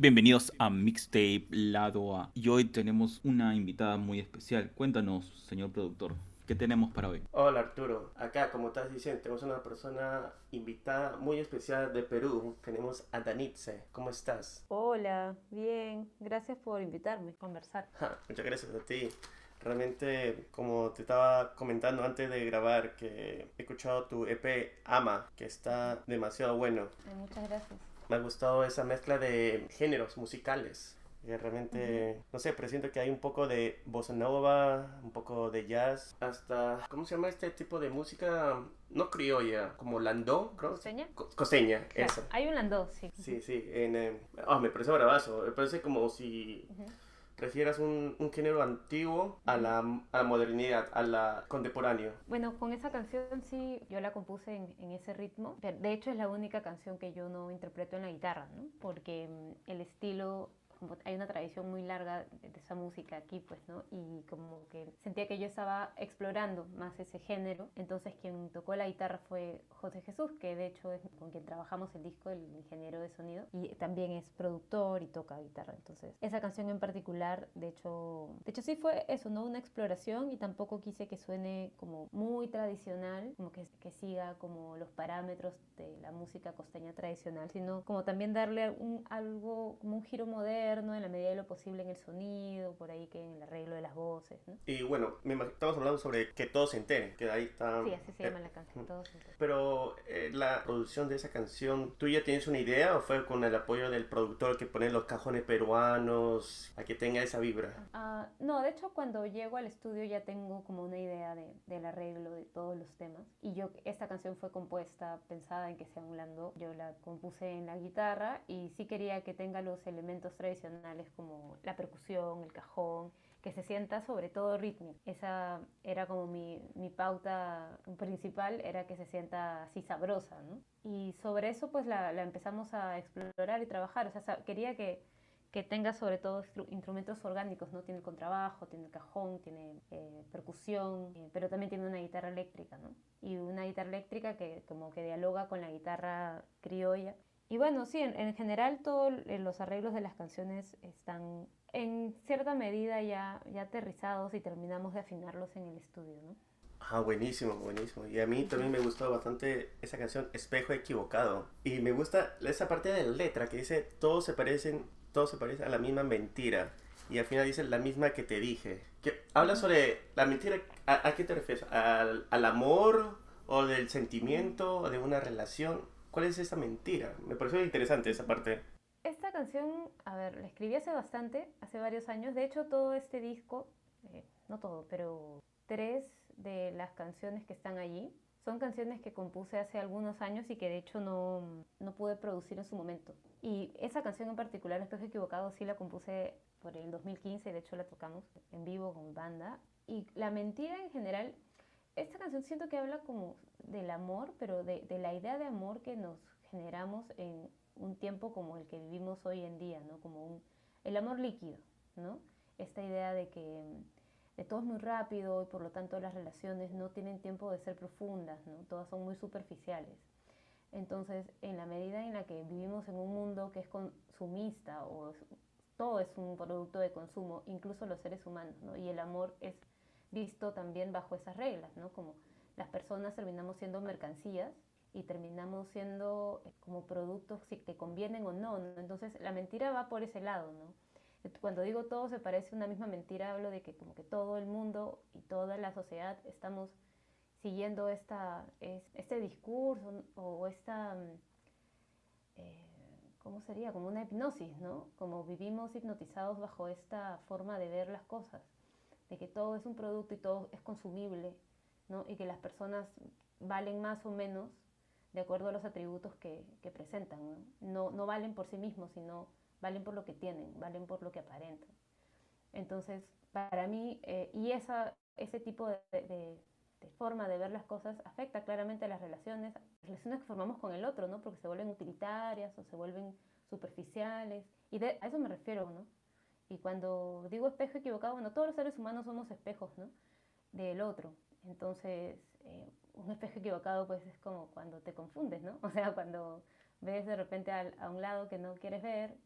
Bienvenidos a Mixtape Lado A. Y hoy tenemos una invitada muy especial. Cuéntanos, señor productor, ¿qué tenemos para hoy? Hola Arturo, acá como estás diciendo, tenemos una persona invitada muy especial de Perú. Tenemos a Danitze. ¿Cómo estás? Hola, bien. Gracias por invitarme a conversar. Ja, muchas gracias a ti. Realmente, como te estaba comentando antes de grabar, que he escuchado tu EP Ama, que está demasiado bueno. Muchas gracias. Me ha gustado esa mezcla de géneros musicales. Que realmente, no sé, presiento que hay un poco de bossa nova, un poco de jazz, hasta, ¿cómo se llama este tipo de música? No criolla, como landó, creo. ¿Costeña? Co- Claro, eso. Hay un landó, sí. Sí, sí. En, eh, ah, me parece bravazo. Me parece como si Ujú. Refieras un, un género antiguo a la, a la modernidad, a la contemporáneo. Bueno, con esa canción sí, yo la compuse en, en ese ritmo. De hecho, es la única canción que yo no interpreto en la guitarra, ¿no? Porque mm, el estilo, como hay una tradición muy larga de, esa música aquí, pues, ¿no? Y como que sentía que yo estaba explorando más ese género. Entonces, quien tocó la guitarra fue José Jesús, que de hecho es con quien trabajamos el disco, el ingeniero de sonido, y también es productor y toca guitarra. Entonces, esa canción en particular, de hecho, de hecho sí fue eso, ¿no? Una exploración y tampoco quise que suene como muy tradicional, como que, que siga como los parámetros de la música costeña tradicional, sino como también darle un, algo, como un giro moderno en la medida de lo posible en el sonido, por ahí que en el arreglo de las voces, ¿no? Y bueno, estamos hablando sobre que todos se enteren, que ahí está... Sí, así se eh, llama la canción, todos juntos. Pero eh, la producción de esa canción, ¿tú ya tienes una idea o fue con el apoyo del productor que pone los cajones peruanos a que tenga esa vibra? Ah, no, de hecho cuando llego al estudio ya tengo como una idea de, del arreglo de todos los temas. Y yo, esta canción fue compuesta pensada en que sea un. Yo la compuse en la guitarra y sí quería que tenga los elementos tradicionales como la percusión, el cajón, que se sienta sobre todo rítmico. Esa era como mi, mi pauta principal, era que se sienta así sabrosa, ¿no? Y sobre eso pues la, la empezamos a explorar y trabajar. O sea, quería que que tenga sobre todo instru- instrumentos orgánicos, ¿no? Tiene el contrabajo, tiene el cajón, tiene eh, percusión, eh, pero también tiene una guitarra eléctrica, ¿no? Y una guitarra eléctrica que como que dialoga con la guitarra criolla. Y bueno, sí, en, en general todos los arreglos de las canciones están en cierta medida ya, ya aterrizados y terminamos de afinarlos en el estudio, ¿no? Ah, buenísimo, buenísimo. Y a mí también me gustó bastante esa canción Espejo Equivocado. Y me gusta esa parte de la letra que dice, todos se parecen, todos se parecen a la misma mentira. Y al final dice la misma que te dije. Que habla sobre la mentira, ¿a, a qué te refieres? ¿Al, al amor o del sentimiento o de una relación? ¿Cuál es esa mentira? Me pareció interesante esa parte. Esta canción, a ver, la escribí hace bastante, hace varios años. De hecho, todo este disco, eh, no todo, pero tres de las canciones que están allí son canciones que compuse hace algunos años y que de hecho no, no pude producir en su momento. Y esa canción en particular, Espejo Equivocado, sí la compuse por el 2015, de hecho la tocamos en vivo con banda. Y la mentira en general, esta canción siento que habla como del amor, pero de, la idea de amor que nos generamos en un tiempo como el que vivimos hoy en día, ¿no? Como el amor líquido, ¿no? Esta idea de que de todo es muy rápido y por lo tanto las relaciones no tienen tiempo de ser profundas, ¿no? Todas son muy superficiales. Entonces, en la medida en la que vivimos en un mundo que es consumista o todo es un producto de consumo, incluso los seres humanos, ¿no? Y el amor es visto también bajo esas reglas, ¿no? Como las personas terminamos siendo mercancías y terminamos siendo eh, como productos si te convienen o no, ¿no? Entonces la mentira va por ese lado, ¿no? Cuando digo todo se parece una misma mentira, hablo de que como que todo el mundo y toda la sociedad estamos siguiendo esta, es- este discurso o esta, mm, eh, ¿cómo sería? Como una hipnosis, ¿no? Como vivimos hipnotizados bajo esta forma de ver las cosas, de que todo es un producto y todo es consumible, ¿no? Y que las personas valen más o menos de acuerdo a los atributos que, que presentan, ¿no? No, no valen por sí mismos, sino valen por lo que tienen, valen por lo que aparentan. Entonces, para mí, eh, y esa, ese tipo de, de- de forma de ver las cosas afecta claramente a las relaciones, relaciones que formamos con el otro, ¿no? Porque se vuelven utilitarias o se vuelven superficiales, y de, a eso me refiero, ¿no? Y cuando digo espejo equivocado, bueno, todos los seres humanos somos espejos, ¿no? Del otro. Entonces, eh, un espejo equivocado, pues es como cuando te confundes, ¿no? O sea, cuando ves de repente al- a un lado que no quieres ver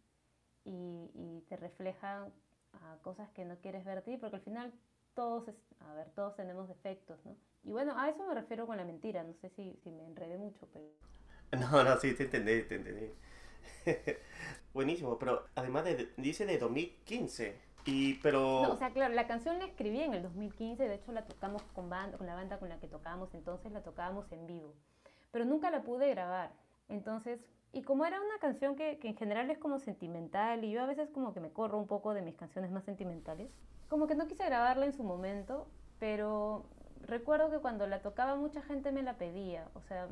y, te reflejan a cosas que no quieres ver ti, porque al final todos, a ver, todos tenemos defectos, ¿no? Y bueno, a eso me refiero con la mentira, no sé si, si me enredé mucho, pero... No, no, sí, te entendí, te entendí. Buenísimo, pero además de, dice de 2015, y pero... No, o sea, claro, la canción la escribí en el 2015, de hecho la tocamos con, banda, con la banda con la que tocábamos, entonces la tocábamos en vivo, pero nunca la pude grabar, entonces... Y como era una canción que, que en general es como sentimental, y yo a veces como que me corro un poco de mis canciones más sentimentales, como que no quise grabarla en su momento, pero recuerdo que cuando la tocaba mucha gente me la pedía, o sea,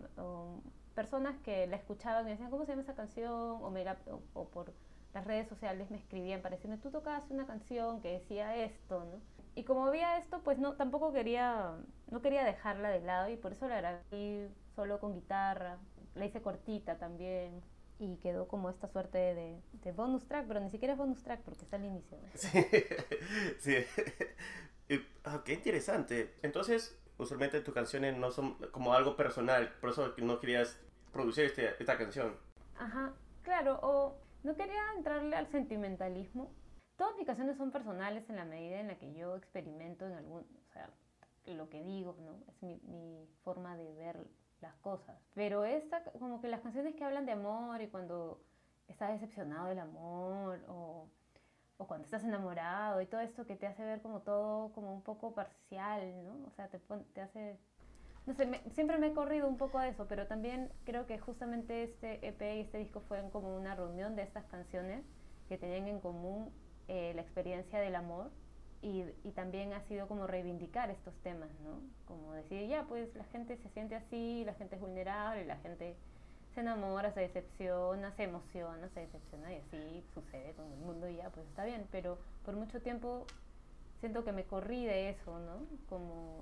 personas que la escuchaban me decían, ¿cómo se llama esa canción? O, me o, por las redes sociales me escribían para decirme, tú tocabas una canción que decía esto, ¿no? Y como había esto, pues no, tampoco quería, no quería dejarla de lado y por eso la grabé solo con guitarra, la hice cortita también, y quedó como esta suerte de, de, bonus track, pero ni siquiera es bonus track porque está al inicio. Sí, sí. Ah, qué interesante. Entonces, usualmente tus canciones no son como algo personal, por eso no querías producir este, esta canción. Ajá, claro, o no quería entrarle al sentimentalismo. Todas mis canciones son personales en la medida en la que yo experimento en algún, o sea, lo que digo, ¿no? Es mi, mi forma de ver las cosas. Pero esta, como que las canciones que hablan de amor y cuando estás decepcionado del amor o, o, cuando estás enamorado y todo esto que te hace ver como todo como un poco parcial, ¿no? O sea, te, te hace... No sé, siempre me he corrido un poco a eso, pero también creo que justamente este EP y este disco fueron como una reunión de estas canciones que tenían en común eh, la experiencia del amor y, también ha sido como reivindicar estos temas, ¿no? Como decir, ya, pues la gente se siente así, la gente es vulnerable, la gente se enamora, se decepciona, se emociona, se decepciona y así sucede con el mundo y ya, pues está bien, pero por mucho tiempo siento que me corrí de eso, ¿no? Como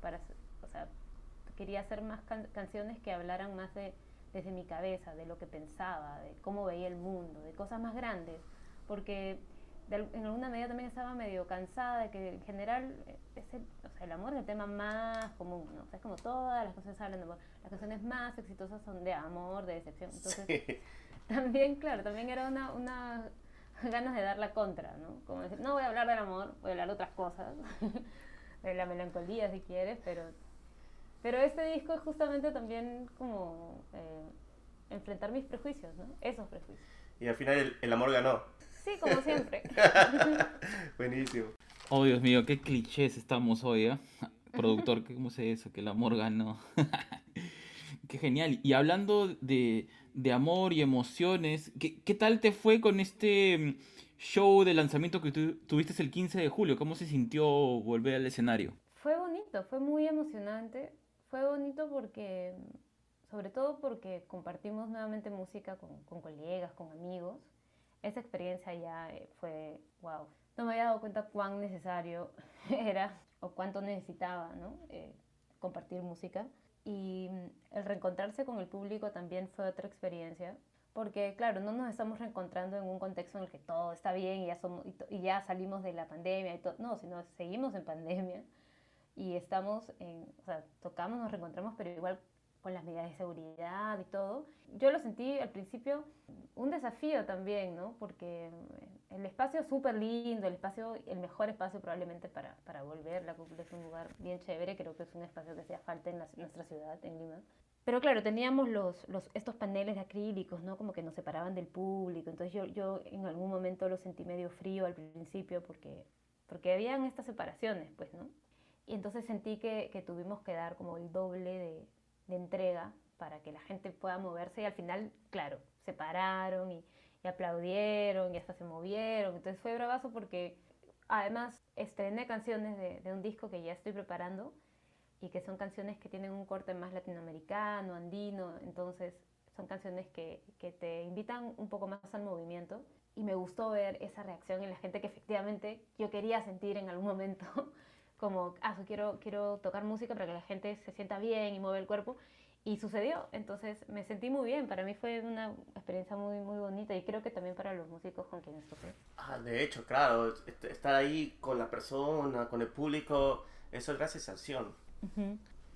para, sea, quería hacer más canciones que hablaran más de, desde mi cabeza, de lo que pensaba, de cómo veía el mundo, de cosas más grandes, porque en alguna medida también estaba medio cansada de que en general eh, es el, o sea, el amor es el tema más común, ¿no? O sea, es como todas las canciones hablan de amor. Las canciones más exitosas son de amor, de decepción. Entonces, también, claro, también era una, una ganas de dar la contra, ¿no? Como decir, no voy a hablar del amor, voy a hablar de otras cosas, de la melancolía si quieres, pero, pero este disco es justamente también como eh, enfrentar mis prejuicios, ¿no? Esos prejuicios. Y al final el amor ganó. Sí, como siempre. Buenísimo. Oh, Dios mío, qué clichés estamos hoy, ¿eh? Productor, ¿cómo se eso? Que el amor ganó. qué genial. Y hablando de, de amor y emociones, ¿qué, ¿qué, tal te fue con este mm, show de lanzamiento que tu, tuviste el 15 de julio? ¿Cómo se sintió volver al escenario? Fue bonito, fue muy emocionante. Fue bonito porque, sobre todo porque compartimos nuevamente música con, con colegas, con amigos esa experiencia ya eh, fue, wow. No me había dado cuenta cuán necesario era o cuánto necesitaba ¿no? Eh, compartir música. Y mm, el reencontrarse con el público también fue otra experiencia, porque claro, no nos estamos reencontrando en un contexto en el que todo está bien y ya, somos, y, ya salimos de la pandemia y todo, no, sino seguimos en pandemia y estamos en, o sea, tocamos, nos reencontramos, pero igual con las medidas de seguridad y todo. Yo lo sentí al principio un desafío también, ¿no? Porque el espacio es súper lindo, el espacio, el mejor espacio probablemente para, para volver. La cúpula es un lugar bien chévere, creo que es un espacio que hacía falta en nuestra ciudad, en Lima. Pero claro, teníamos los, los, estos paneles de acrílicos, ¿no? Como que nos separaban del público. Entonces yo, yo en algún momento lo sentí medio frío al principio porque, porque habían estas separaciones, pues, ¿no? Y entonces sentí que, que tuvimos que dar como el doble de, de entrega para que la gente pueda moverse y al final, claro, se pararon y, aplaudieron y hasta se movieron. Entonces fue bravazo porque además estrené canciones de, un disco que ya estoy preparando y que son canciones que tienen un corte más latinoamericano, andino, entonces son canciones que, que te invitan un poco más al movimiento. Y me gustó ver esa reacción en la gente que efectivamente yo quería sentir en algún momento como, ah, quiero, quiero tocar música para que la gente se sienta bien y mueva el cuerpo. Y sucedió, entonces me sentí muy bien, para mí fue una experiencia muy, muy bonita y creo que también para los músicos con quienes toqué. Ah, de hecho, claro, estar ahí con la persona, con el público, eso es gran sensación.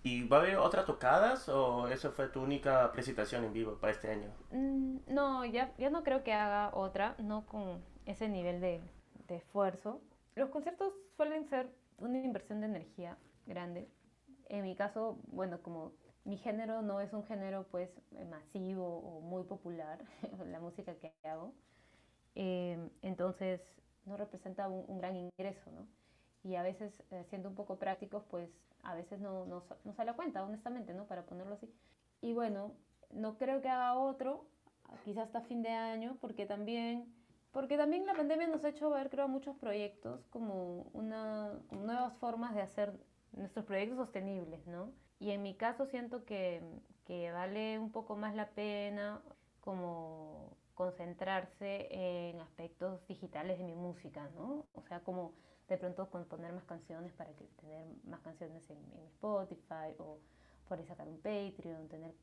¿Y va a haber otras tocadas o eso fue tu única presentación en vivo para este año? Mm, no, ya, ya no creo que haga otra, no con ese nivel de, de esfuerzo. Los conciertos suelen ser una inversión de energía grande. En mi caso, bueno, como mi género no es un género pues masivo o muy popular, la música que hago, eh, entonces no representa un, un, gran ingreso, ¿no? Y a veces, eh, siendo un poco prácticos, pues a veces no, no, no sale a cuenta, honestamente, ¿no? Para ponerlo así. Y bueno, no creo que haga otro, quizás hasta fin de año, porque también, porque también la pandemia nos ha hecho ver, creo, muchos proyectos como, una, nuevas formas de hacer nuestros proyectos sostenibles, ¿no? Y en mi caso siento que, que vale un poco más la pena como concentrarse en aspectos digitales de mi música, ¿no? O sea, como de pronto componer más canciones para que, tener más canciones en, en Spotify o por sacar un Patreon, tener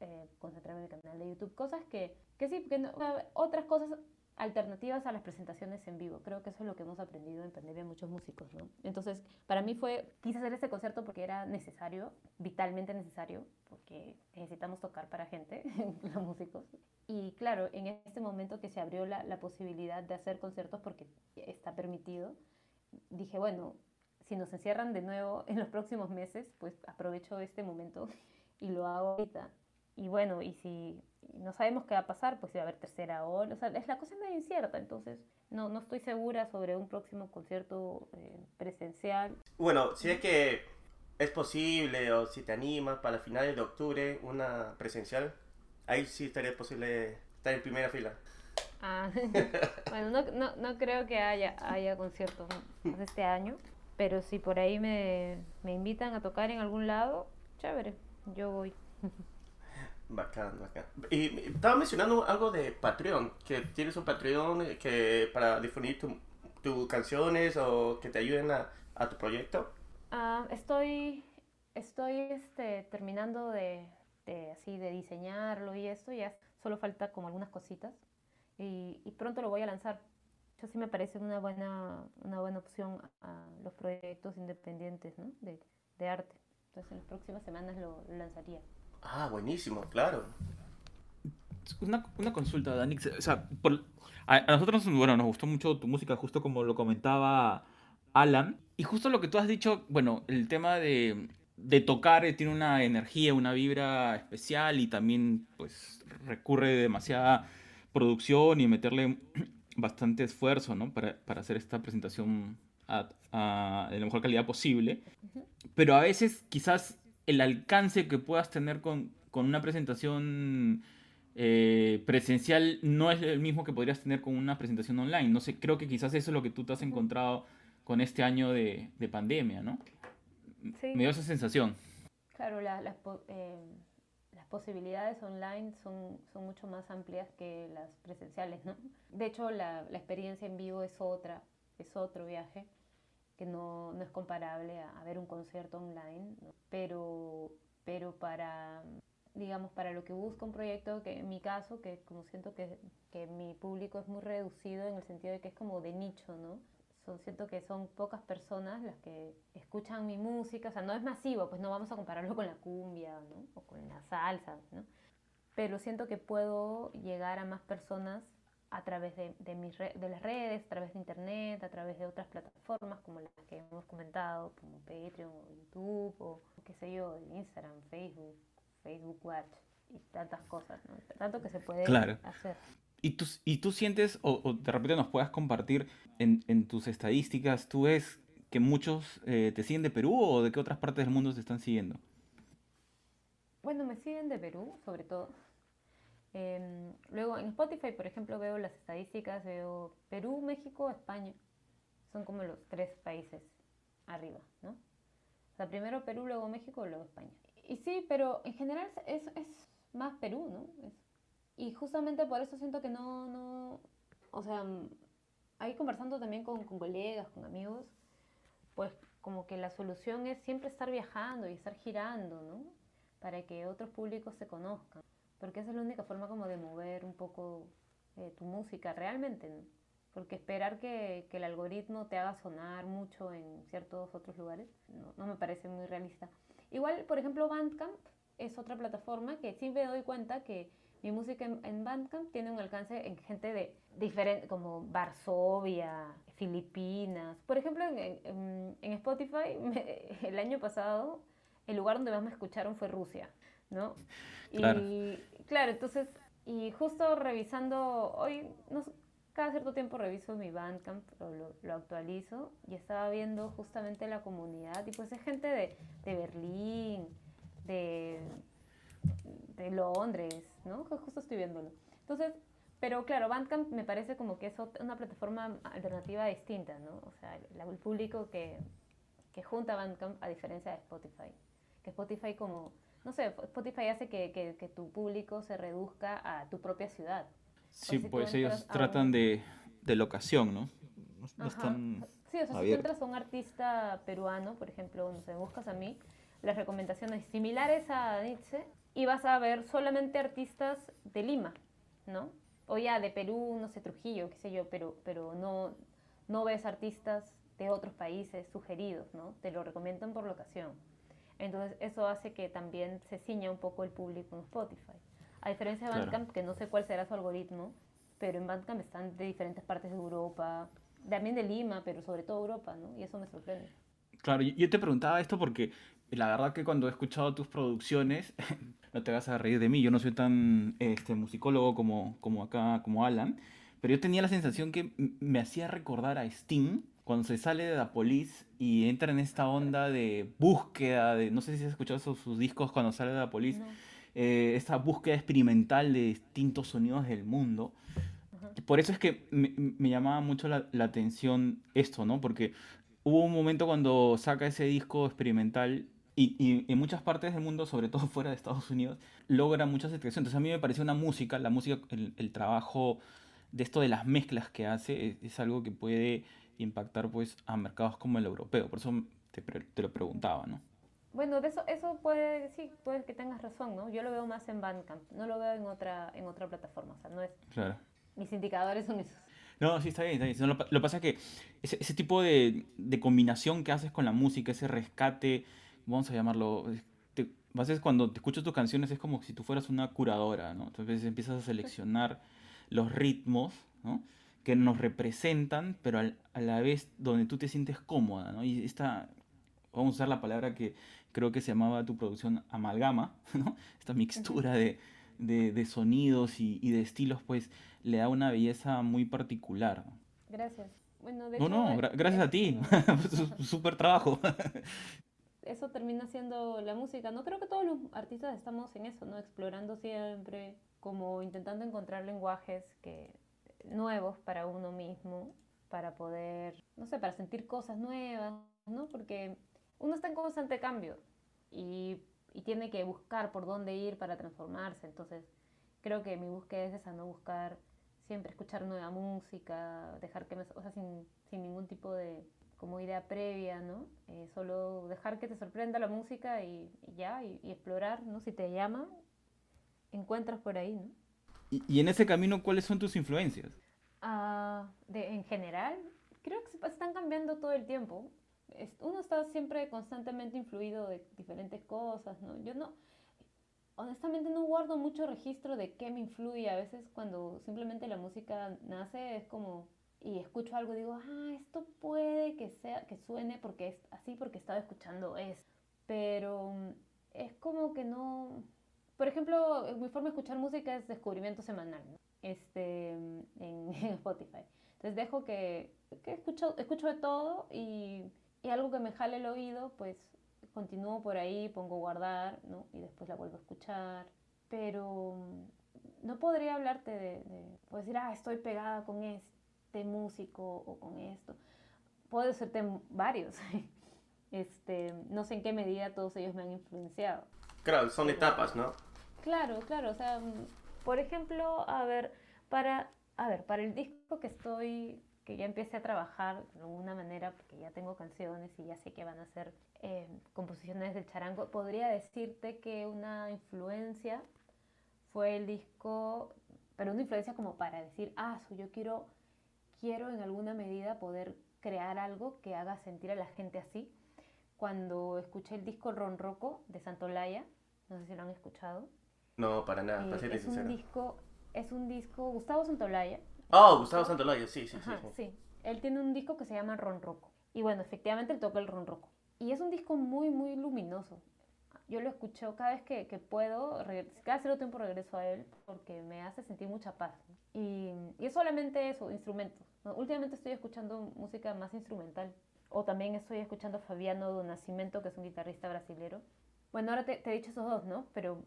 eh, concentrarme en el canal de YouTube, cosas que, que sí, que no, otras cosas alternativas a las presentaciones en vivo. Creo que eso es lo que hemos aprendido en pandemia muchos músicos, ¿no? Entonces, para mí fue, quise hacer este concierto porque era necesario, vitalmente necesario, porque necesitamos tocar para gente, los músicos. Y claro, en este momento que se abrió la, la posibilidad de hacer conciertos porque está permitido, dije, bueno, si nos encierran de nuevo en los próximos meses, pues aprovecho este momento y lo hago ahorita. Y bueno, y si no sabemos qué va a pasar, pues si va a haber tercera ola, o sea, es la cosa medio incierta, entonces no, no estoy segura sobre un próximo concierto eh, presencial. Bueno, si es que es posible o si te animas para finales de octubre una presencial, ahí sí estaría posible estar en primera fila. Ah, bueno, no, no, no, creo que haya, haya conciertos este año, pero si por ahí me, me invitan a tocar en algún lado, chévere, yo voy. Bacán, bacán. Y estaba mencionando algo de Patreon, que tienes un Patreon que para difundir tus tu canciones o que te ayuden a, a tu proyecto. Uh, estoy estoy este, terminando de, de, así de diseñarlo y esto, ya solo falta como algunas cositas y, y, pronto lo voy a lanzar. Eso sí me parece una buena, una buena opción a los proyectos independientes ¿no? de, de arte. Entonces en las próximas semanas lo lanzaría. Ah, buenísimo, claro. Una, una consulta, Dani. O sea, por, a, a, nosotros, bueno, nos gustó mucho tu música, justo como lo comentaba Alan. Y justo lo que tú has dicho, bueno, el tema de, de tocar tiene una energía, una vibra especial y también, pues, recurre demasiada producción y meterle bastante esfuerzo, ¿no? Para, para hacer esta presentación a, a, de la mejor calidad posible. Pero a veces, quizás el alcance que puedas tener con, con una presentación eh, presencial no es el mismo que podrías tener con una presentación online. No sé, creo que quizás eso es lo que tú te has encontrado con este año de, de pandemia, ¿no? Sí. Me dio esa sensación. Claro, la, las, eh, las posibilidades online son, son mucho más amplias que las presenciales, ¿no? De hecho, la, la experiencia en vivo es otra, es otro viaje que no, no es comparable a, a, ver un concierto online, ¿no? pero, pero para, digamos, para lo que busca un proyecto, que en mi caso, que como siento que, que mi público es muy reducido en el sentido de que es como de nicho, ¿no? Son, siento que son pocas personas las que escuchan mi música, o sea, no es masivo, pues no vamos a compararlo con la cumbia, ¿no? O con la salsa, ¿no? Pero siento que puedo llegar a más personas a través de, de, mis de las redes, a través de internet, a través de otras plataformas como las que hemos comentado, como Patreon o YouTube o qué sé yo, Instagram, Facebook, Facebook Watch y tantas cosas, ¿no? Tanto que se puede claro. hacer. ¿Y tú, y tú sientes, o, o, de repente nos puedas compartir en, en, tus estadísticas, tú ves que muchos eh, te siguen de Perú o de qué otras partes del mundo te están siguiendo? Bueno, me siguen de Perú, sobre todo. Eh, luego en Spotify, por ejemplo, veo las estadísticas, veo Perú, México, España. Son como los tres países arriba, ¿no? O sea, primero Perú, luego México, luego España. Y sí, pero en general es, es más Perú, ¿no? Es, y justamente por eso siento que no, no, o sea, ahí conversando también con, con colegas, con amigos, pues como que la solución es siempre estar viajando y estar girando, ¿no? Para que otros públicos se conozcan porque esa es la única forma como de mover un poco eh, tu música realmente, ¿no? Porque esperar que, que, el algoritmo te haga sonar mucho en ciertos otros lugares no, no, me parece muy realista. Igual, por ejemplo, Bandcamp es otra plataforma que sí me doy cuenta que mi música en, Bandcamp tiene un alcance en gente de diferente, como Varsovia, Filipinas. Por ejemplo, en, Spotify, el año pasado, el lugar donde más me escucharon fue Rusia, ¿no? Claro. Y claro, entonces, y justo revisando, hoy, no, cada cierto tiempo reviso mi Bandcamp, lo, lo, actualizo y estaba viendo justamente la comunidad y pues es gente de, de Berlín, de, de Londres, ¿no? Justo estoy viéndolo. Entonces, pero claro, Bandcamp me parece como que es una plataforma alternativa distinta, ¿no? O sea, el público que, que junta Bandcamp a diferencia de Spotify. Que Spotify como, no sé, Spotify hace que, que, tu público se reduzca a tu propia ciudad. Sí, pues ellos tratan de, de, locación, ¿no? No están sí, o sea, si tú entras a un artista peruano, por ejemplo, no sé, buscas a mí, las recomendaciones similares a Nietzsche y vas a ver solamente artistas de Lima, ¿no? O ya de Perú, no sé, Trujillo, qué sé yo, pero, pero no, no ves artistas de otros países sugeridos, ¿no? Te lo recomiendan por locación. Entonces eso hace que también se ciña un poco el público en Spotify. A diferencia de Bandcamp, que no sé cuál será su algoritmo, pero en Bandcamp están de diferentes partes de Europa, también de Lima, pero sobre todo Europa, ¿no? Y eso me sorprende. Claro, yo te preguntaba esto porque la verdad que cuando he escuchado tus producciones, no te vas a reír de mí, yo no soy tan este, musicólogo como, como acá, como Alan, pero yo tenía la sensación que me hacía recordar a Sting cuando se sale de la Police y entra en esta onda de búsqueda, de, no sé si has escuchado sus, discos cuando sale de la Police, eh, esta búsqueda experimental de distintos sonidos del mundo. Por eso es que me, me llamaba mucho la, la, atención esto, ¿no? Porque hubo un momento cuando saca ese disco experimental y, en muchas partes del mundo, sobre todo fuera de Estados Unidos, logra muchas expresiones. Entonces a mí me pareció una música, la música, el, trabajo de esto de las mezclas que hace es, algo que puede impactar pues a mercados como el europeo. Por eso te, te, lo preguntaba, ¿no? Bueno, de eso, eso puede, sí, puede que tengas razón, ¿no? Yo lo veo más en Bandcamp, no lo veo en otra, en otra plataforma, o sea, no es... Claro. Mis indicadores son esos. No, sí, está bien, está bien. lo, que pasa es que ese, ese tipo de, de, combinación que haces con la música, ese rescate vamos a llamarlo, te, a veces cuando te escuchas tus canciones es como si tú fueras una curadora, ¿no? Entonces empiezas a seleccionar los ritmos, ¿no? Que nos representan, pero a la vez donde tú te sientes cómoda, ¿no? Y esta, vamos a usar la palabra que creo que se llamaba tu producción amalgama, ¿no? Esta mixtura de, de, sonidos y, y, de estilos, pues le da una belleza muy particular. Gracias. Bueno, no, no, gracias a ti. Súper trabajo. eso termina siendo la música. No creo que todos los artistas estamos en eso, ¿no? Explorando siempre, como intentando encontrar lenguajes que, nuevos para uno mismo, para poder, no sé, para sentir cosas nuevas, ¿no? Porque uno está en constante cambio y, y tiene que buscar por dónde ir para transformarse. Entonces, creo que mi búsqueda es esa, no buscar siempre escuchar nueva música, dejar que me, o sea, sin, sin ningún tipo de, como idea previa, ¿no? Eh, solo dejar que te sorprenda la música y, ya, y, explorar, ¿no? Si te llama, encuentras por ahí, ¿no? ¿Y, en ese camino cuáles son tus influencias? Ah, de, en general, creo que se están cambiando todo el tiempo. uno está siempre constantemente influido de diferentes cosas, ¿no? Yo no, honestamente no guardo mucho registro de qué me influye. A veces cuando simplemente la música nace es como y escucho algo y digo, ah, esto puede que sea, que suene porque es así porque estaba escuchando eso. Pero mm, es como que no. Por ejemplo, mi forma de escuchar música es descubrimiento semanal, este, en, Spotify. Entonces dejo que, que escucho, escucho de todo y, y, algo que me jale el oído, pues continúo por ahí, pongo guardar, ¿no? Y después la vuelvo a escuchar. Pero mm, no podría hablarte de, de decir, ah, estoy pegada con esto músico o con esto. Puede ser varios. este, no sé en qué medida todos ellos me han influenciado. Claro, son etapas, ¿no? Claro, claro. O sea, mm, por ejemplo, a ver, para, a ver, para el disco que estoy, que ya empecé a trabajar de alguna manera, porque ya tengo canciones y ya sé que van a ser eh, composiciones del charango, podría decirte que una influencia fue el disco, pero una influencia como para decir, ah, yo quiero quiero en alguna medida poder crear algo que haga sentir a la gente así. cuando escuché el disco Ronroco de Santolaya, no sé si lo han escuchado. No, para nada, para ser es un sincero. disco, es un disco, Gustavo Santolaya, Oh, Gustavo Santolaya, sí, sí, sí. Ajá, sí. sí. Él tiene un disco que se llama Ronroco. Y bueno, efectivamente él toca el Ronroco. Y es un disco muy, muy luminoso. Yo lo escucho cada vez que, que puedo, cada cierto tiempo regreso a él porque me hace sentir mucha paz. Y, y es solamente eso, instrumentos. Últimamente estoy escuchando música más instrumental. O también estoy escuchando a Fabiano do Nascimento, que es un guitarrista brasilero. Bueno, ahora te, te he dicho esos dos, ¿no? Pero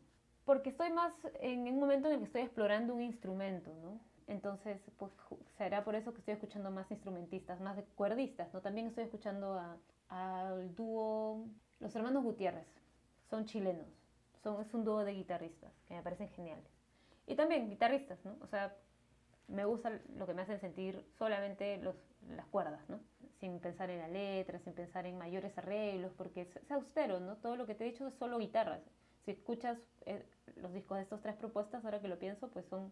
porque estoy más en un momento en el que estoy explorando un instrumento, ¿no? Entonces, pues será por eso que estoy escuchando más instrumentistas, más de cuerdistas, ¿no? También estoy escuchando al dúo, los hermanos Gutiérrez, son chilenos, son, es un dúo de guitarristas que me parecen geniales. Y también guitarristas, ¿no? O sea, me gusta lo que me hacen sentir solamente los, las cuerdas, ¿no? Sin pensar en la letra, sin pensar en mayores arreglos, porque es, es austero, ¿no? Todo lo que te he dicho es solo guitarras. Si escuchas eh, los discos de estas tres propuestas, ahora que lo pienso, pues son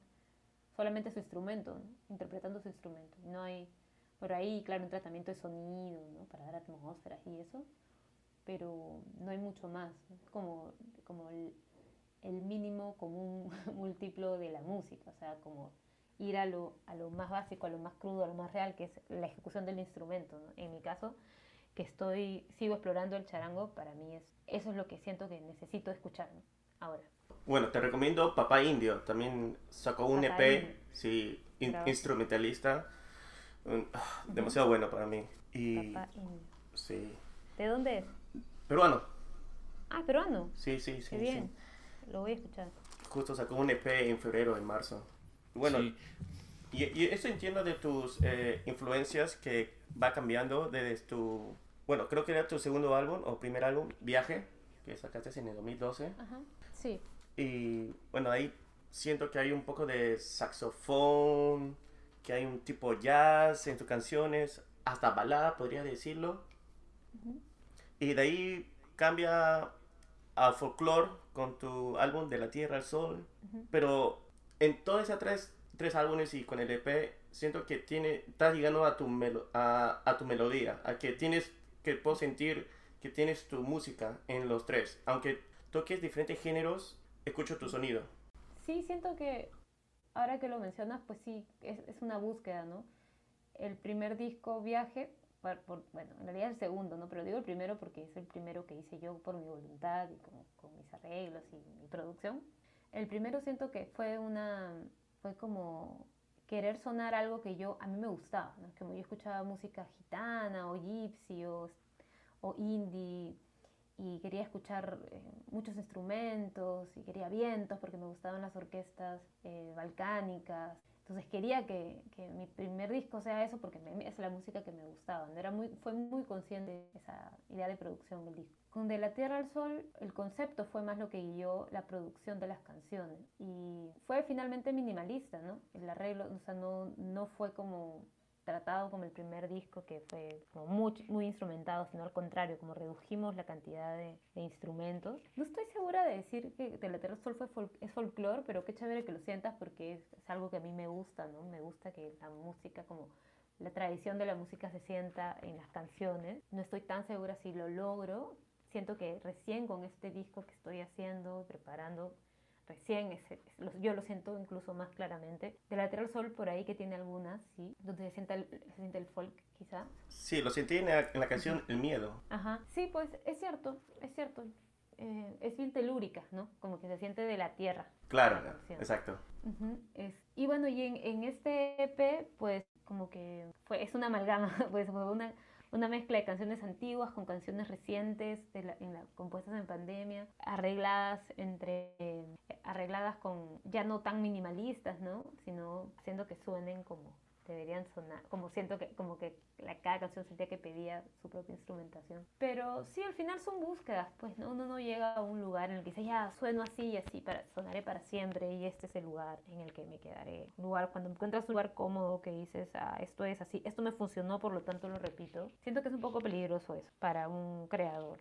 solamente su instrumento, ¿no? interpretando su instrumento. No hay por ahí, claro, un tratamiento de sonido, ¿no? Para dar atmósferas y eso, pero no hay mucho más. ¿no? Como, como el, el mínimo común múltiplo de la música, o sea, como ir a lo, a lo más básico, a lo más crudo, a lo más real, que es la ejecución del instrumento. ¿no? En mi caso, que estoy, sigo explorando el charango, para mí es, eso es lo que siento que necesito escuchar ¿no? ahora. Bueno, te recomiendo Papá Indio. También sacó un Papá EP, Indio. sí, in- instrumentalista. Un- ah, demasiado bueno para mí. Y Papá Indio. sí. ¿De dónde es? Peruano. Ah, peruano. Sí, sí, sí. Qué sí. bien. Lo voy a escuchar. Justo sacó un EP en febrero, en marzo. Bueno, Sí. y, y eso entiendo de tus eh, influencias que va cambiando desde tu... Bueno, creo que era tu segundo álbum o primer álbum, Viaje, que sacaste en el 2012. Ajá. Sí. Y bueno, ahí siento que hay un poco de saxofón, que hay un tipo jazz en tus canciones, hasta balada, podría decirlo. Ujú. Y de ahí cambia al folclore con tu álbum De la Tierra al Sol. Pero en todos esos tres, tres álbumes y con el EP, siento que tiene, estás llegando a tu, melo- a, a tu melodía, a que tienes, que puedo sentir que tienes tu música en los tres. Aunque toques diferentes géneros, escucho tu sonido. Sí, siento que ahora que lo mencionas, pues sí, es, es una búsqueda, ¿no? El primer disco, Viaje, por- por- bueno, en realidad el segundo, ¿no? Pero digo el primero porque es el primero que hice yo por mi voluntad y con, con mis arreglos y mi producción. El primero siento que fue una, fue como querer sonar algo que yo, a mí me gustaba, ¿no? Yo escuchaba música gitana o gypsy o, indie y quería escuchar eh, muchos instrumentos y quería vientos porque me gustaban las orquestas eh, balcánicas. Entonces quería que, mi primer disco sea eso porque es la música que me gustaba. ¿no? Era muy, fue muy consciente esa idea de producción del disco. Con De la Tierra al Sol el concepto fue más lo que guió la producción de las canciones y fue finalmente minimalista, ¿no? El arreglo, o sea, no, no fue como tratado como el primer disco que fue como muy, muy instrumentado, sino al contrario, como redujimos la cantidad de, de instrumentos. No estoy segura de decir que De la Tierra al Sol fue fol- es folclore, pero qué chévere que lo sientas porque es, es algo que a mí me gusta, ¿no? Me gusta que la música como la tradición de la música se sienta en las canciones. No estoy tan segura si lo logro. Siento que recién con este disco que estoy haciendo, preparando, recién es- es- lo- yo lo siento incluso más claramente. De la Tierra al Sol por ahí que tiene algunas, sí, donde se siente el, se siente el folk quizá. Sí, lo sentí en la, en la canción El Miedo. Ajá, sí, pues es cierto, es cierto. Eh, es bien telúrica, ¿no? Como que se siente de la tierra. Claro, exacto. Ujú, es- y bueno, y en, en este EP, pues como que fue, es una amalgama, pues fue una, una mezcla de canciones antiguas con canciones recientes, de la- en la- compuestas en pandemia, arregladas entre, eh, arregladas con, ya no tan minimalistas, ¿no? Sino haciendo que suenen como deberían sonar, como siento que, como que la, cada canción sentía que pedía su propia instrumentación. Pero sí, al final son búsquedas, pues ¿no? uno no llega a un lugar en el que dice, ya, sueno así y así, para, sonaré para siempre y este es el lugar en el que me quedaré. Lugar, cuando encuentras un lugar cómodo que dices, ah, esto es así, esto me funcionó, por lo tanto lo repito, siento que es un poco peligroso eso para un creador.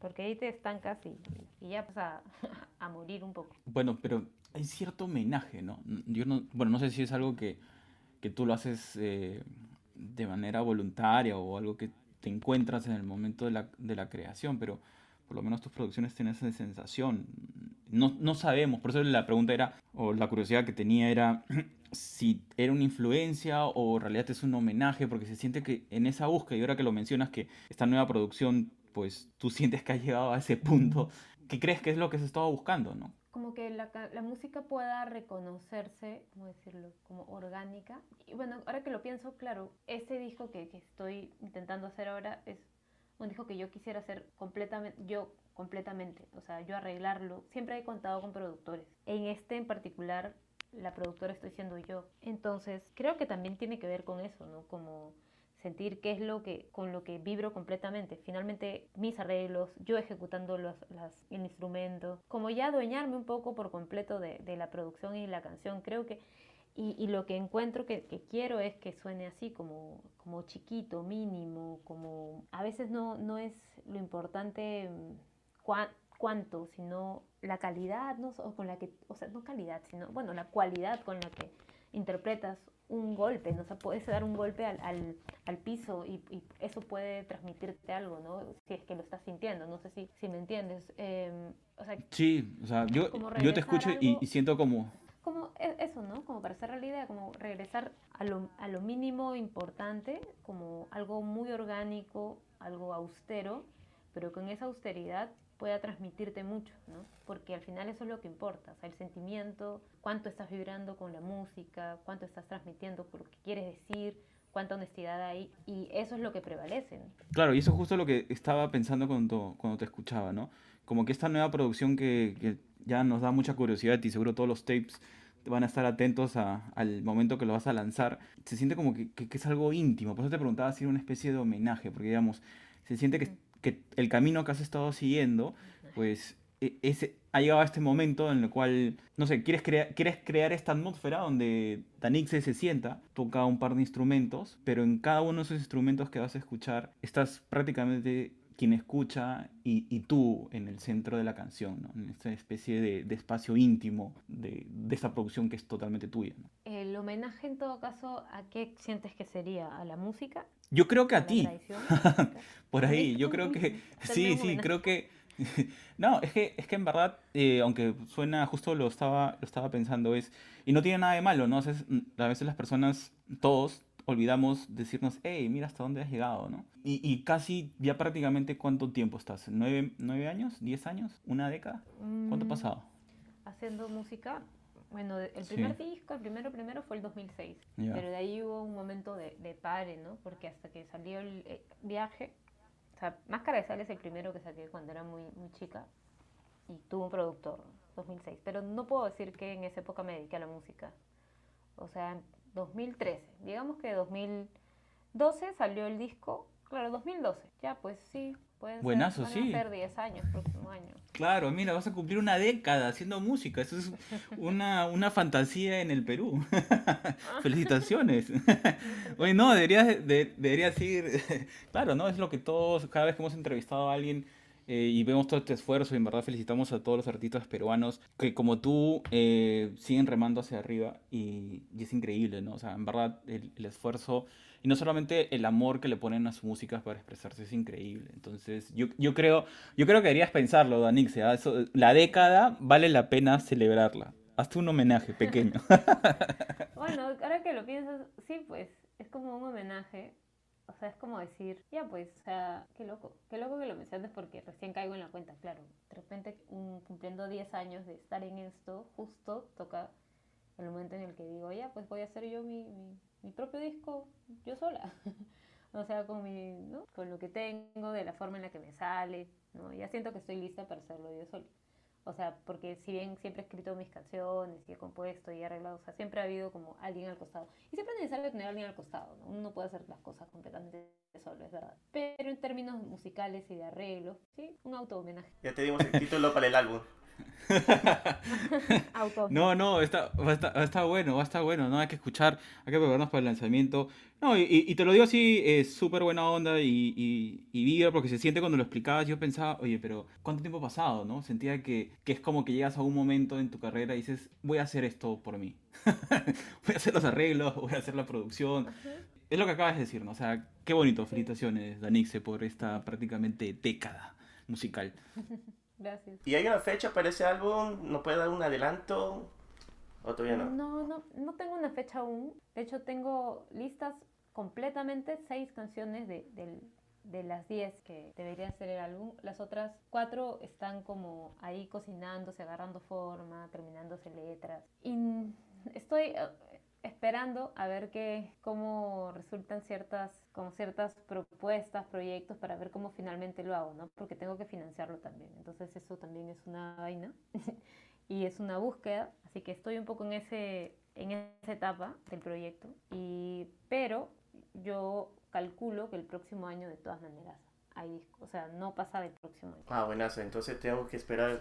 Porque ahí te estancas y, y ya vas a, a morir un poco. Bueno, pero hay cierto homenaje, ¿no? Yo no, bueno, no sé si es algo que, que tú lo haces eh, de manera voluntaria o algo que te encuentras en el momento de la, de la creación, pero por lo menos tus producciones tienen esa sensación. No, no sabemos, por eso la pregunta era, o la curiosidad que tenía era si era una influencia o en realidad es un homenaje, porque se siente que en esa búsqueda, y ahora que lo mencionas, que esta nueva producción, pues tú sientes que has llegado a ese punto, ¿qué crees que es lo que se estaba buscando, no? Como que la, la música pueda reconocerse, ¿cómo decirlo?, como orgánica. Y bueno, ahora que lo pienso, claro, ese disco que, que estoy intentando hacer ahora es un disco que yo quisiera hacer completamente, yo completamente, o sea, yo arreglarlo. Siempre he contado con productores. En este en particular, la productora estoy siendo yo. Entonces, creo que también tiene que ver con eso, ¿no? Como sentir qué es lo que con lo que vibro completamente. Finalmente mis arreglos, yo ejecutando los, las, el instrumento, como ya adueñarme un poco por completo de, de la producción y la canción. Creo que y, y, lo que encuentro que, que, quiero es que suene así, como, como chiquito, mínimo, como a veces no, no es lo importante cuán, cuánto, sino la calidad, ¿no? O con la que, o sea, no calidad, sino, bueno, la cualidad con la que interpretas un golpe, ¿no? O sea, puedes dar un golpe al, al, al piso y, y, eso puede transmitirte algo, ¿no? Si es que lo estás sintiendo, no sé si, si me entiendes. Eh, o sea, sí, o sea, yo, yo te escucho algo, y, y, siento como... Como eso, ¿no? Como para cerrar la idea, como regresar a lo, a lo mínimo importante, como algo muy orgánico, algo austero, pero con esa austeridad pueda transmitirte mucho, ¿no? Porque al final eso es lo que importa, o sea, el sentimiento, cuánto estás vibrando con la música, cuánto estás transmitiendo por lo que quieres decir, cuánta honestidad hay, y eso es lo que prevalece. ¿no? Claro, y eso es justo lo que estaba pensando cuando, cuando te escuchaba, ¿no? Como que esta nueva producción que, que ya nos da mucha curiosidad y seguro todos los tapes van a estar atentos a, al momento que lo vas a lanzar, se siente como que, que, que, es algo íntimo. Por eso te preguntaba si era una especie de homenaje, porque digamos, se siente que, que el camino que has estado siguiendo, pues ese, ha llegado a este momento en el cual, no sé, quieres, quieres crear esta atmósfera donde Danixe se sienta, toca un par de instrumentos, pero en cada uno de esos instrumentos que vas a escuchar, estás prácticamente quien escucha y, y, tú en el centro de la canción, ¿no? en esta especie de, de espacio íntimo de, de, esta producción que es totalmente tuya. ¿no? El homenaje en todo caso, ¿a qué sientes que sería? ¿A la música? Yo creo que a, a ti. Por ahí, yo creo que... sí, sí, creo que... no, es que, es que en verdad, eh, aunque suena, justo lo estaba, lo estaba pensando, es... Y no tiene nada de malo, ¿no? O sea, a veces las personas, todos, olvidamos decirnos, hey, mira hasta dónde has llegado, ¿no? Y, y casi ya prácticamente cuánto tiempo estás, ¿Nueve, ¿Nueve, años? ¿Diez años? ¿Una década? ¿Cuánto ha pasado? Haciendo música, bueno, el primer sí. disco, el primero primero fue el 2006, yeah. pero de ahí hubo un momento de, de pare, ¿no? Porque hasta que salió el eh, viaje, o sea, Máscara de Sal es el primero que saqué cuando era muy, muy chica y tuvo un productor, 2006, pero no puedo decir que en esa época me dediqué a la música. O sea, 2013. Digamos que 2012 salió el disco. Claro, 2012. Ya, pues sí. Pueden Buenazo, ser, sí. ser 10 años, próximo año. Claro, mira, vas a cumplir una década haciendo música. Eso es una, una fantasía en el Perú. Felicitaciones. Oye, no, deberías, de, deberías ir. claro, ¿no? Es lo que todos, cada vez que hemos entrevistado a alguien eh, y vemos todo este esfuerzo y en verdad felicitamos a todos los artistas peruanos que como tú eh, siguen remando hacia arriba y, y, es increíble, ¿no? O sea, en verdad el, el, esfuerzo y no solamente el amor que le ponen a su música para expresarse es increíble. Entonces yo, yo, creo, yo creo que deberías pensarlo, Danix, ¿eh? Eso, la década vale la pena celebrarla. Hazte un homenaje pequeño. bueno, ahora que lo piensas, sí, pues es como un homenaje o sea, es como decir, ya pues, o sea, qué loco, qué loco que lo menciones porque recién caigo en la cuenta, claro. De repente, um, cumpliendo 10 años de estar en esto, justo toca el momento en el que digo, ya pues voy a hacer yo mi, mi, mi propio disco yo sola. o sea, con, mi, ¿no? con lo que tengo, de la forma en la que me sale, ¿no? Ya siento que estoy lista para hacerlo yo sola. O sea, porque si bien siempre he escrito mis canciones y he compuesto y he arreglado, o sea, siempre ha habido como alguien al costado. Y siempre es necesario tener alguien al costado, ¿no? Uno no puede hacer las cosas completamente solo, es verdad. Pero en términos musicales y de arreglo, sí, un auto homenaje. Ya te dimos el título para el álbum. no, no, está, va, a estar, va a estar bueno, va a estar bueno, ¿no? Hay que escuchar, hay que prepararnos para el lanzamiento. No, y, y te lo digo así, es súper buena onda y, y, y vibra porque se siente cuando lo explicabas. Yo pensaba, oye, pero ¿cuánto tiempo ha pasado, no? Sentía que, que es como que llegas a un momento en tu carrera y dices, voy a hacer esto por mí. voy a hacer los arreglos, voy a hacer la producción. Es lo que acabas de decir, ¿no? O sea, qué bonito. Felicitaciones, Danixe, por esta prácticamente década musical. Gracias. ¿Y hay una fecha para ese álbum? ¿No puede dar un adelanto? ¿O todavía no? No, no, no tengo una fecha aún. De hecho, tengo listas completamente seis canciones de, del- de las diez que deberían ser el álbum. Las otras cuatro están como ahí cocinándose, agarrando forma, terminándose letras. Y estoy esperando a ver qué, cómo resultan ciertas, como ciertas propuestas, proyectos para ver cómo finalmente lo hago, ¿no? Porque tengo que financiarlo también. Entonces eso también es una vaina. y es una búsqueda, así que estoy un poco en ese en esa etapa del proyecto y pero yo calculo que el próximo año de todas maneras hay disco, o sea, no pasa del próximo año. Ah, buenazo. Entonces tengo que esperar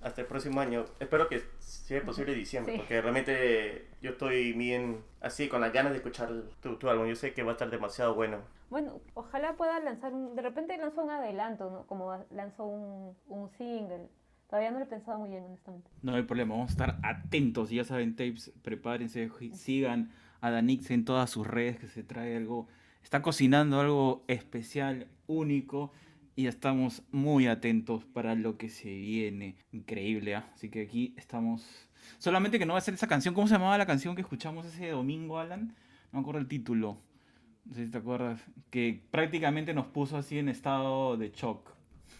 hasta el próximo año. Espero que sea posible diciembre, Sí. porque realmente yo estoy bien así, con las ganas de escuchar tu, tu álbum. Yo sé que va a estar demasiado bueno. Bueno, ojalá pueda lanzar un, de repente lanzó un adelanto, ¿no? Como lanzó un, un single. Todavía no lo he pensado muy bien, honestamente. No hay problema, vamos a estar atentos. Ya saben, tapes, prepárense, sigan a Danix en todas sus redes, que se trae algo, está cocinando algo especial, único, y estamos muy atentos para lo que se viene. Increíble, ¿ah? Así que aquí estamos. Solamente que no va a ser esa canción. ¿Cómo se llamaba la canción que escuchamos ese domingo, Alan? No me acuerdo el título. No sé si te acuerdas. Que prácticamente nos puso así en estado de shock.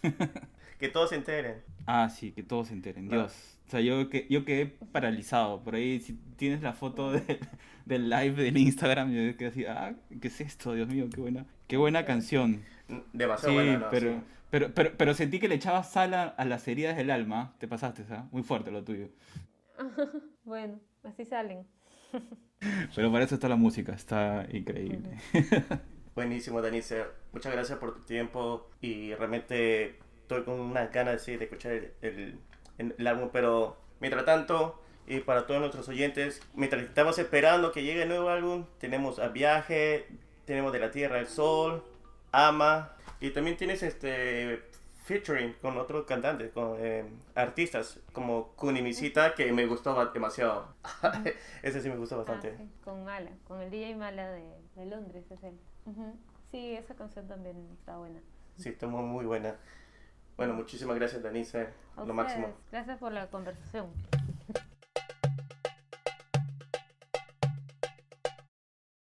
Que todos se enteren. Ah, sí, que todos se enteren. Dios. O sea, yo, que, yo quedé paralizado. Por ahí, si tienes la foto de- del live del Instagram, yo quedé así, ah, ¿qué es esto? Dios mío, qué buena, qué buena canción. Demasiado Sí, buena, ¿no? pero, Sí. pero, pero, pero sentí que le echabas sal a, a las heridas del alma. Te pasaste, ¿sabes? Muy fuerte lo tuyo. Bueno, así salen. Pero para eso está la música, está increíble. Buenísimo, Danice. Muchas gracias por tu tiempo y realmente estoy con unas ganas sí, de escuchar el, el- el álbum, pero mientras tanto, y para todos nuestros oyentes, mientras estamos esperando que llegue el nuevo álbum, tenemos A Viaje, tenemos De la Tierra al Sol, Ama, y también tienes este featuring con otros cantantes, con eh, artistas como Kunimishita, que me gustó demasiado. Ese sí me gustó Ah, bastante. sí, con Mala, con el DJ Mala de, de Londres, es él. Ujú. Sí, esa canción también está buena. Sí, estuvo muy buena. Bueno, muchísimas gracias, Danice. A Lo máximo. Gracias por la conversación.